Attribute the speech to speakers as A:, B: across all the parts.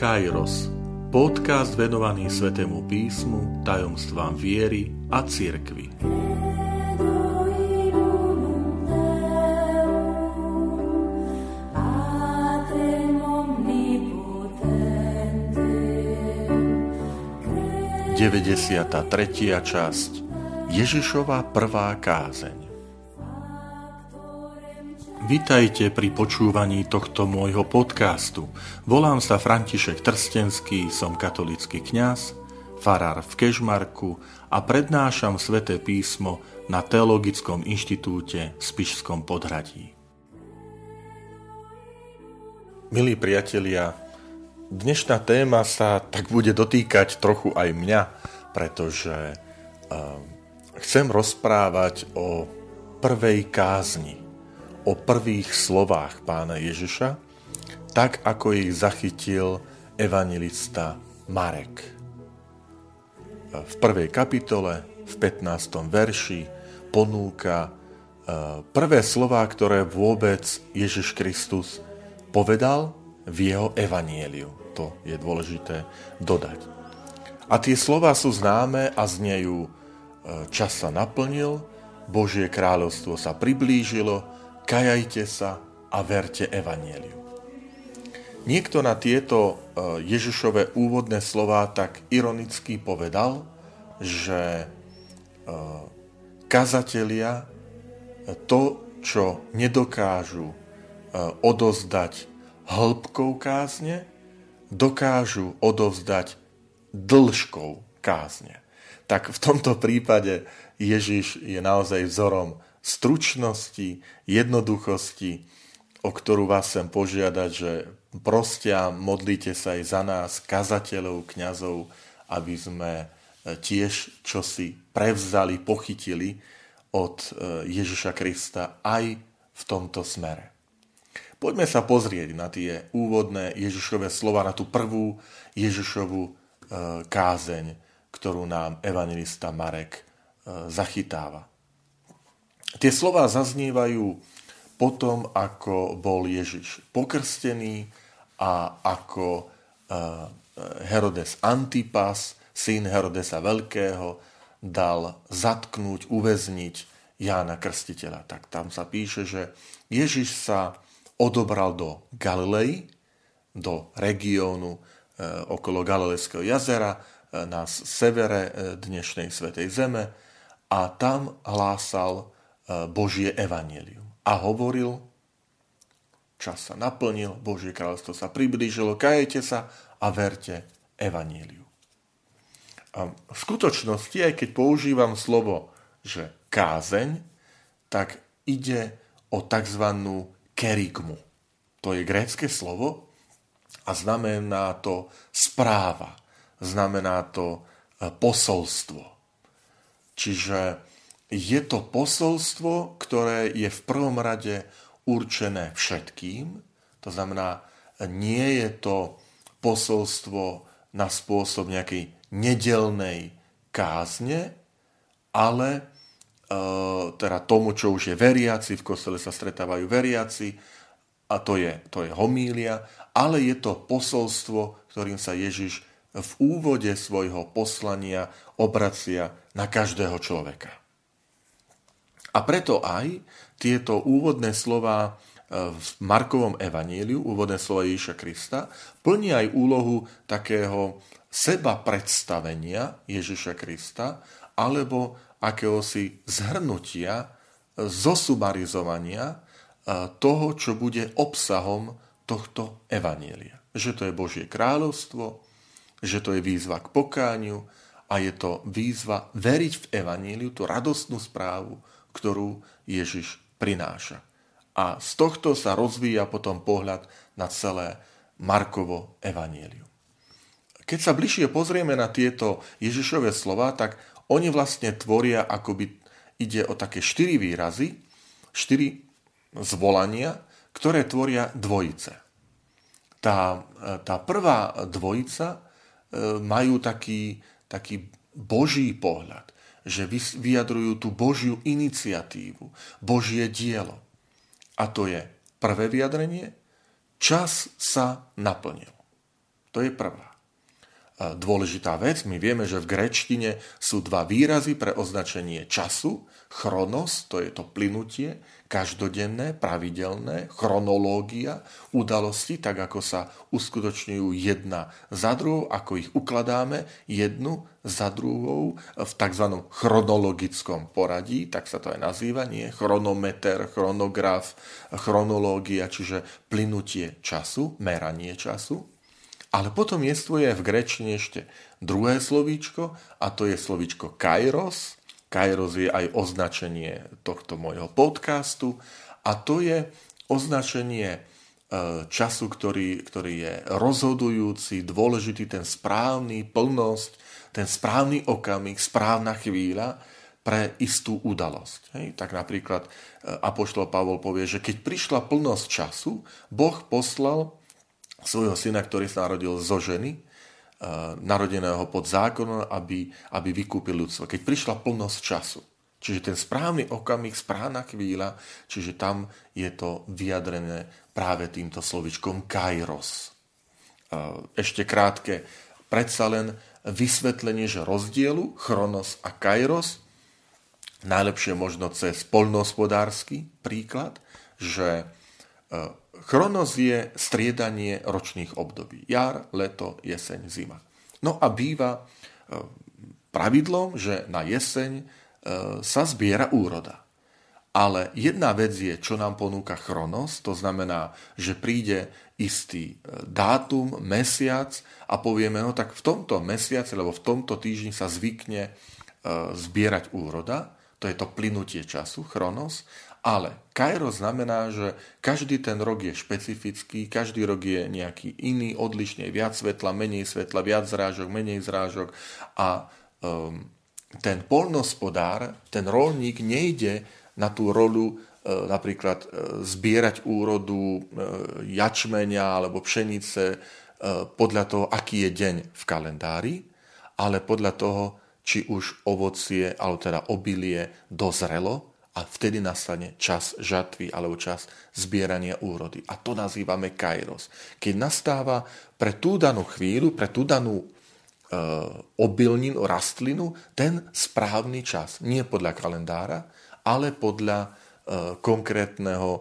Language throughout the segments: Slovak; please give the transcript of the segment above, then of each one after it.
A: Kairos, podcast venovaný Svetému písmu, tajomstvám viery a cirkvi. Deväťdesiata tretia časť. Ježišova prvá kázeň Vitajte pri počúvaní tohto môjho podcastu. Volám sa František Trstenský, som katolický kňaz, farár v Kežmarku a prednášam sväté písmo na Teologickom inštitúte v Spišskom podhradí. Milí priatelia, dnešná téma sa tak bude dotýkať trochu aj mňa, pretože uh, chcem rozprávať o prvej kázni o prvých slovách pána Ježiša, tak ako ich zachytil evangelista Marek. V prvej kapitole, v 15. verši ponúka e, prvé slová, ktoré vôbec Ježiš Kristus povedal v jeho evanieliu. To je dôležité dodať. A tie slova sú známe a znejú e, čas sa naplnil, Božie kráľovstvo sa priblížilo, kajajte sa a verte evanieliu. Niekto na tieto e, Ježišové úvodné slová tak ironicky povedal, že e, kazatelia to, čo nedokážu e, odozdať hĺbkou kázne, dokážu odovzdať dĺžkou kázne. Tak v tomto prípade Ježiš je naozaj vzorom stručnosti, jednoduchosti, o ktorú vás chcem požiadať, že prostia, modlite sa aj za nás, kazateľov, kňazov, aby sme e, tiež čosi prevzali, pochytili od e, Ježiša Krista aj v tomto smere. Poďme sa pozrieť na tie úvodné Ježišové slova, na tú prvú Ježišovú e, kázeň, ktorú nám evangelista Marek zachytáva. Tie slova zaznievajú potom, ako bol Ježiš pokrstený a ako eh, Herodes Antipas, syn Herodesa Veľkého, dal zatknúť, uväzniť Jána Krstiteľa. Tak tam sa píše, že Ježiš sa odobral do Galilei, do regiónu eh, okolo Galilejského jazera eh, na severe dnešnej Svetej Zeme a tam hlásal Božie evanelium. A hovoril, čas sa naplnil, Božie kráľovstvo sa priblížilo, kajete sa a verte evaneliu. A v skutočnosti, aj keď používam slovo, že kázeň, tak ide o tzv. kerigmu. To je grécke slovo a znamená to správa, znamená to e, posolstvo. Čiže je to posolstvo, ktoré je v prvom rade určené všetkým. To znamená, nie je to posolstvo na spôsob nejakej nedelnej kázne, ale e, teda tomu, čo už je veriaci, v kostele sa stretávajú veriaci, a to je, to je homília, ale je to posolstvo, ktorým sa Ježiš v úvode svojho poslania obracia na každého človeka. A preto aj tieto úvodné slova e, v Markovom evaníliu, úvodné slova Ježiša Krista, plní aj úlohu takého seba predstavenia Ježiša Krista alebo akéhosi zhrnutia, zosumarizovania e, toho, čo bude obsahom tohto evanielia. Že to je Božie kráľovstvo, že to je výzva k pokániu a je to výzva veriť v evaníliu, tú radostnú správu, ktorú Ježiš prináša. A z tohto sa rozvíja potom pohľad na celé Markovo evanielium. Keď sa bližšie pozrieme na tieto Ježišové slova, tak oni vlastne tvoria, akoby ide o také štyri výrazy, štyri zvolania, ktoré tvoria dvojice. Tá, tá prvá dvojica e, majú taký, taký boží pohľad že vyjadrujú tú Božiu iniciatívu, Božie dielo. A to je prvé vyjadrenie, čas sa naplnil. To je prvá dôležitá vec. My vieme, že v grečtine sú dva výrazy pre označenie času. Chronos, to je to plynutie, každodenné, pravidelné, chronológia udalosti, tak ako sa uskutočňujú jedna za druhou, ako ich ukladáme jednu za druhou v tzv. chronologickom poradí, tak sa to aj nazýva, nie? Chronometer, chronograf, chronológia, čiže plynutie času, meranie času. Ale potom jestvuje v grečine ešte druhé slovíčko a to je slovíčko kairos. Kairos je aj označenie tohto môjho podcastu a to je označenie e, času, ktorý, ktorý je rozhodujúci, dôležitý, ten správny, plnosť, ten správny okamih, správna chvíľa pre istú udalosť. Hej? Tak napríklad e, Apoštol Pavol povie, že keď prišla plnosť času, Boh poslal svojho syna, ktorý sa narodil zo ženy, eh, narodeného pod zákonom, aby, aby vykúpil ľudstvo. Keď prišla plnosť času, čiže ten správny okamih, správna chvíľa, čiže tam je to vyjadrené práve týmto slovičkom kairos. Eh, ešte krátke, predsa len vysvetlenie, že rozdielu chronos a kairos, najlepšie možno cez poľnohospodársky príklad, že eh, Chronos je striedanie ročných období. Jar, leto, jeseň, zima. No a býva e, pravidlom, že na jeseň e, sa zbiera úroda. Ale jedna vec je, čo nám ponúka Chronos, to znamená, že príde istý e, dátum, mesiac a povieme, no tak v tomto mesiaci, alebo v tomto týždni sa zvykne zbierať úroda, to je to plynutie času, Chronos, ale Kairos znamená, že každý ten rok je špecifický, každý rok je nejaký iný, odlišne, viac svetla, menej svetla, viac zrážok, menej zrážok. A um, ten polnospodár, ten rolník nejde na tú rolu e, napríklad e, zbierať úrodu e, jačmenia alebo pšenice podľa toho, aký je deň v kalendári, ale podľa toho, či už ovocie, alebo teda obilie dozrelo a vtedy nastane čas žatvy alebo čas zbierania úrody. A to nazývame kairos. Keď nastáva pre tú danú chvíľu, pre tú danú e, obilninu, rastlinu, ten správny čas. Nie podľa kalendára, ale podľa e, konkrétneho e,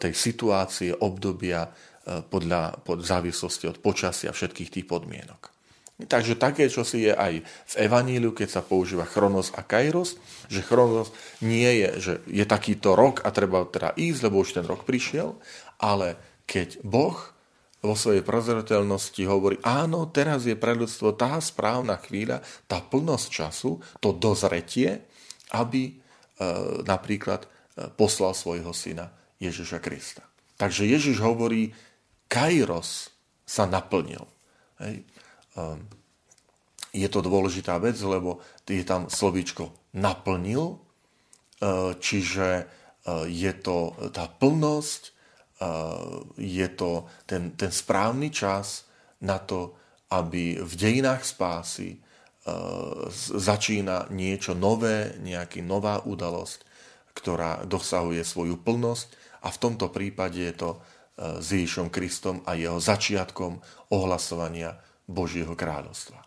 A: tej situácie, obdobia, e, podľa, pod závislosti od počasia všetkých tých podmienok. Takže také, čo si je aj v Evaníliu, keď sa používa chronos a kairos, že chronos nie je, že je takýto rok a treba teda ísť, lebo už ten rok prišiel, ale keď Boh vo svojej prozreteľnosti hovorí, áno, teraz je pre ľudstvo tá správna chvíľa, tá plnosť času, to dozretie, aby e, napríklad e, poslal svojho syna Ježiša Krista. Takže Ježiš hovorí, kairos sa naplnil. Hej. Ehm, je to dôležitá vec, lebo je tam slovíčko naplnil, ehm, čiže ehm, je to tá plnosť, je to ten, ten správny čas na to, aby v dejinách spásy začína niečo nové, nejaká nová udalosť, ktorá dosahuje svoju plnosť. A v tomto prípade je to s Ježišom Kristom a jeho začiatkom ohlasovania Božieho kráľovstva.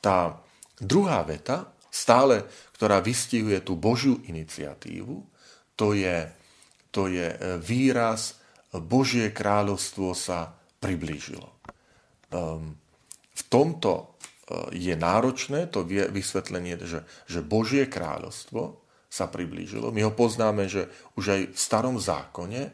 A: Tá druhá veta, stále, ktorá vystihuje tú Božiu iniciatívu, to je, to je e, výraz Božie kráľovstvo sa priblížilo. Um, v tomto e, je náročné to vysvetlenie, že, že Božie kráľovstvo sa priblížilo. My ho poznáme, že už aj v starom zákone e,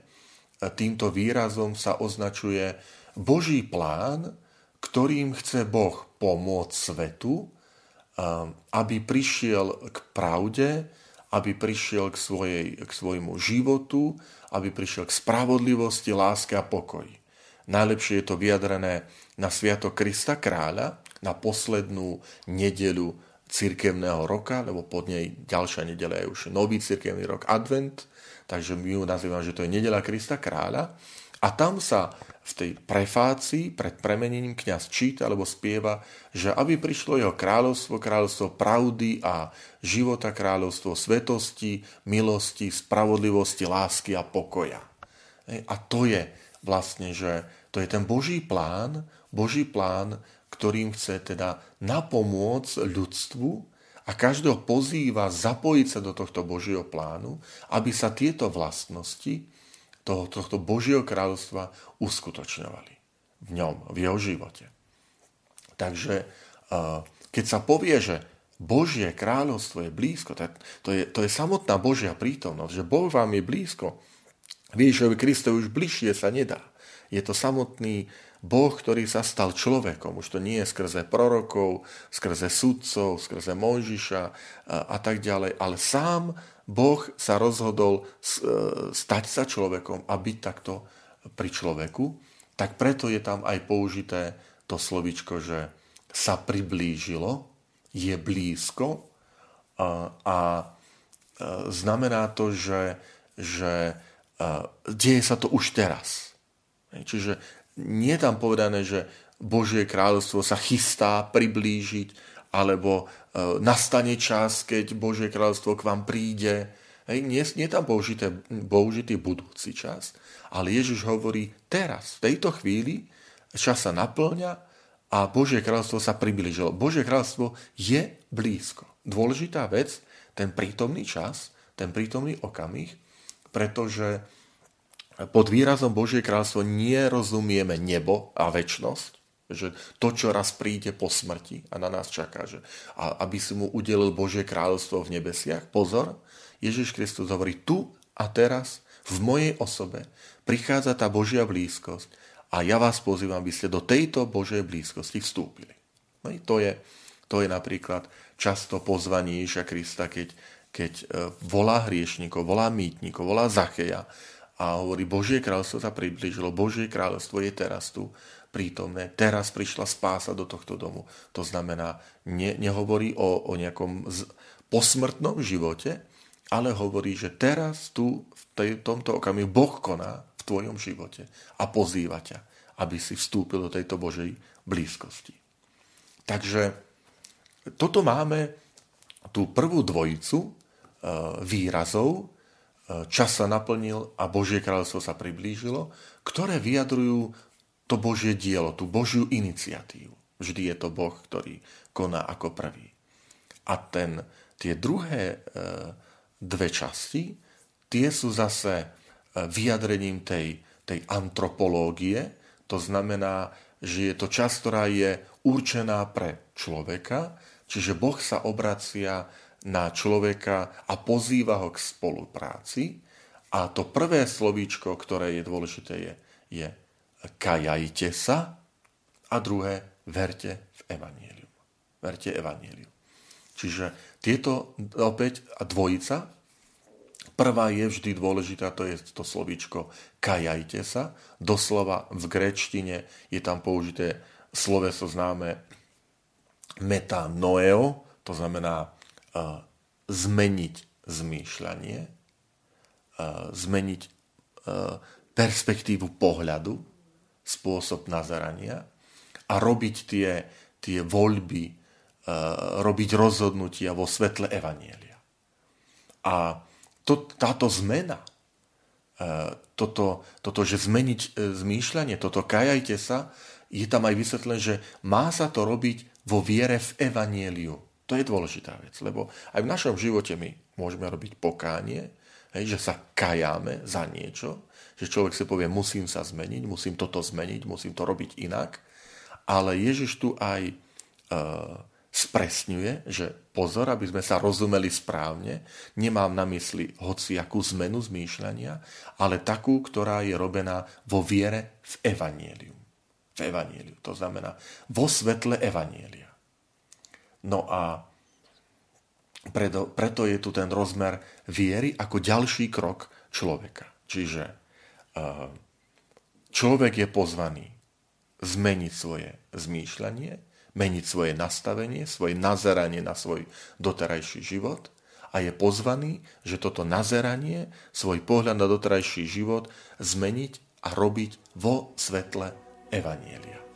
A: týmto výrazom sa označuje Boží plán, ktorým chce Boh pomôcť svetu, um, aby prišiel k pravde, aby prišiel k, svojej, k svojmu životu, aby prišiel k spravodlivosti, láske a pokoji. Najlepšie je to vyjadrené na Sviatok Krista kráľa, na poslednú nedelu cirkevného roka, lebo pod nej ďalšia nedela je už nový cirkevný rok Advent, takže my ju nazývame, že to je nedela Krista kráľa. A tam sa v tej prefácii pred premenením kňaz číta alebo spieva, že aby prišlo jeho kráľovstvo, kráľovstvo pravdy a života, kráľovstvo svetosti, milosti, spravodlivosti, lásky a pokoja. A to je vlastne, že to je ten Boží plán, Boží plán, ktorým chce teda napomôcť ľudstvu a každého pozýva zapojiť sa do tohto Božieho plánu, aby sa tieto vlastnosti toho, tohto Božieho kráľovstva uskutočňovali v ňom, v jeho živote. Takže keď sa povie, že Božie kráľovstvo je blízko, to je, to je samotná Božia prítomnosť, že Boh vám je blízko. Ježišovi Kristovi už bližšie sa nedá. Je to samotný Boh, ktorý sa stal človekom. Už to nie je skrze prorokov, skrze sudcov, skrze Mojžiša a, a tak ďalej, ale sám Boh sa rozhodol e, stať sa človekom a byť takto pri človeku. Tak preto je tam aj použité to slovičko, že sa priblížilo, je blízko a, a e, znamená to, že, že e, deje sa to už teraz. Čiže nie je tam povedané, že Božie kráľovstvo sa chystá priblížiť, alebo e, nastane čas, keď Božie kráľovstvo k vám príde. Hej, nie, je tam použité, použitý budúci čas, ale Ježiš hovorí teraz, v tejto chvíli, čas sa naplňa a Božie kráľovstvo sa priblížilo. Božie kráľovstvo je blízko. Dôležitá vec, ten prítomný čas, ten prítomný okamih, pretože pod výrazom Božie kráľstvo nerozumieme nebo a väčnosť, že to, čo raz príde po smrti a na nás čaká, že aby si mu udelil Božie kráľovstvo v nebesiach. Pozor, Ježiš Kristus hovorí tu a teraz v mojej osobe prichádza tá Božia blízkosť a ja vás pozývam, aby ste do tejto Božej blízkosti vstúpili. No to je, to je napríklad často pozvanie Ježiša Krista, keď, keď e, volá hriešnikov, volá mýtnikov, volá Zacheja a hovorí, Božie kráľovstvo sa priblížilo, Božie kráľovstvo je teraz tu prítomné, teraz prišla spása do tohto domu. To znamená, ne, nehovorí o, o nejakom z, posmrtnom živote, ale hovorí, že teraz tu v tej, tomto okamihu Boh koná v tvojom živote a pozýva ťa, aby si vstúpil do tejto Božej blízkosti. Takže toto máme tú prvú dvojicu e, výrazov, čas sa naplnil a Božie kráľovstvo sa priblížilo, ktoré vyjadrujú to Božie dielo, tú Božiu iniciatívu. Vždy je to Boh, ktorý koná ako prvý. A ten, tie druhé e, dve časti, tie sú zase e, vyjadrením tej, tej antropológie, to znamená, že je to čas, ktorá je určená pre človeka, čiže Boh sa obracia na človeka a pozýva ho k spolupráci. A to prvé slovíčko, ktoré je dôležité, je, je kajajte sa a druhé verte v Evangelium. Verte Evangelium. Čiže tieto opäť dvojica, prvá je vždy dôležitá, to je to slovíčko kajajte sa. Doslova v gréčtine je tam použité sloveso známe metanoeo, to znamená zmeniť zmýšľanie, zmeniť perspektívu pohľadu, spôsob nazerania a robiť tie, tie voľby, robiť rozhodnutia vo svetle Evanielia. A to, táto zmena, toto, toto, že zmeniť e, zmýšľanie, toto kajajte sa, je tam aj vysvetlené, že má sa to robiť vo viere v Evanieliu. To je dôležitá vec, lebo aj v našom živote my môžeme robiť pokánie, hej, že sa kajáme za niečo, že človek si povie, musím sa zmeniť, musím toto zmeniť, musím to robiť inak, ale Ježiš tu aj e, spresňuje, že pozor, aby sme sa rozumeli správne, nemám na mysli hociakú zmenu zmýšľania, ale takú, ktorá je robená vo viere v Evanieliu. V Evanieliu, to znamená vo svetle Evanielia. No a preto, preto je tu ten rozmer viery ako ďalší krok človeka. Čiže eh, človek je pozvaný zmeniť svoje zmýšľanie, meniť svoje nastavenie, svoje nazeranie na svoj doterajší život a je pozvaný, že toto nazeranie, svoj pohľad na doterajší život zmeniť a robiť vo svetle Evanielia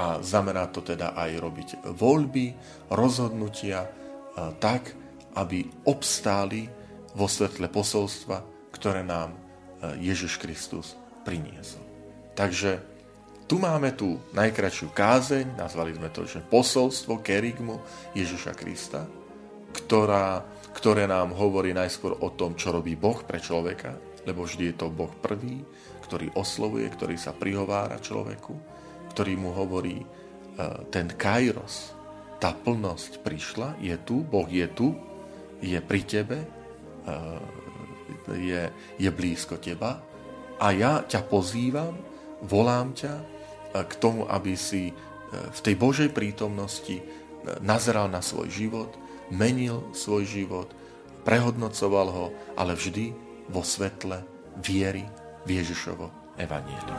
A: a znamená to teda aj robiť voľby, rozhodnutia e, tak, aby obstáli vo svetle posolstva, ktoré nám Ježiš Kristus priniesol. Takže tu máme tú najkračšiu kázeň, nazvali sme to, že posolstvo kerigmu Ježiša Krista, ktorá, ktoré nám hovorí najskôr o tom, čo robí Boh pre človeka, lebo vždy je to Boh prvý, ktorý oslovuje, ktorý sa prihovára človeku, ktorý mu hovorí, e, ten kairos, tá plnosť prišla, je tu, Boh je tu, je pri tebe, e, je, je blízko teba a ja ťa pozývam, volám ťa, k tomu, aby si e, v tej Božej prítomnosti e, nazeral na svoj život, menil svoj život, prehodnocoval ho, ale vždy vo svetle viery v Ježišovo evanielium.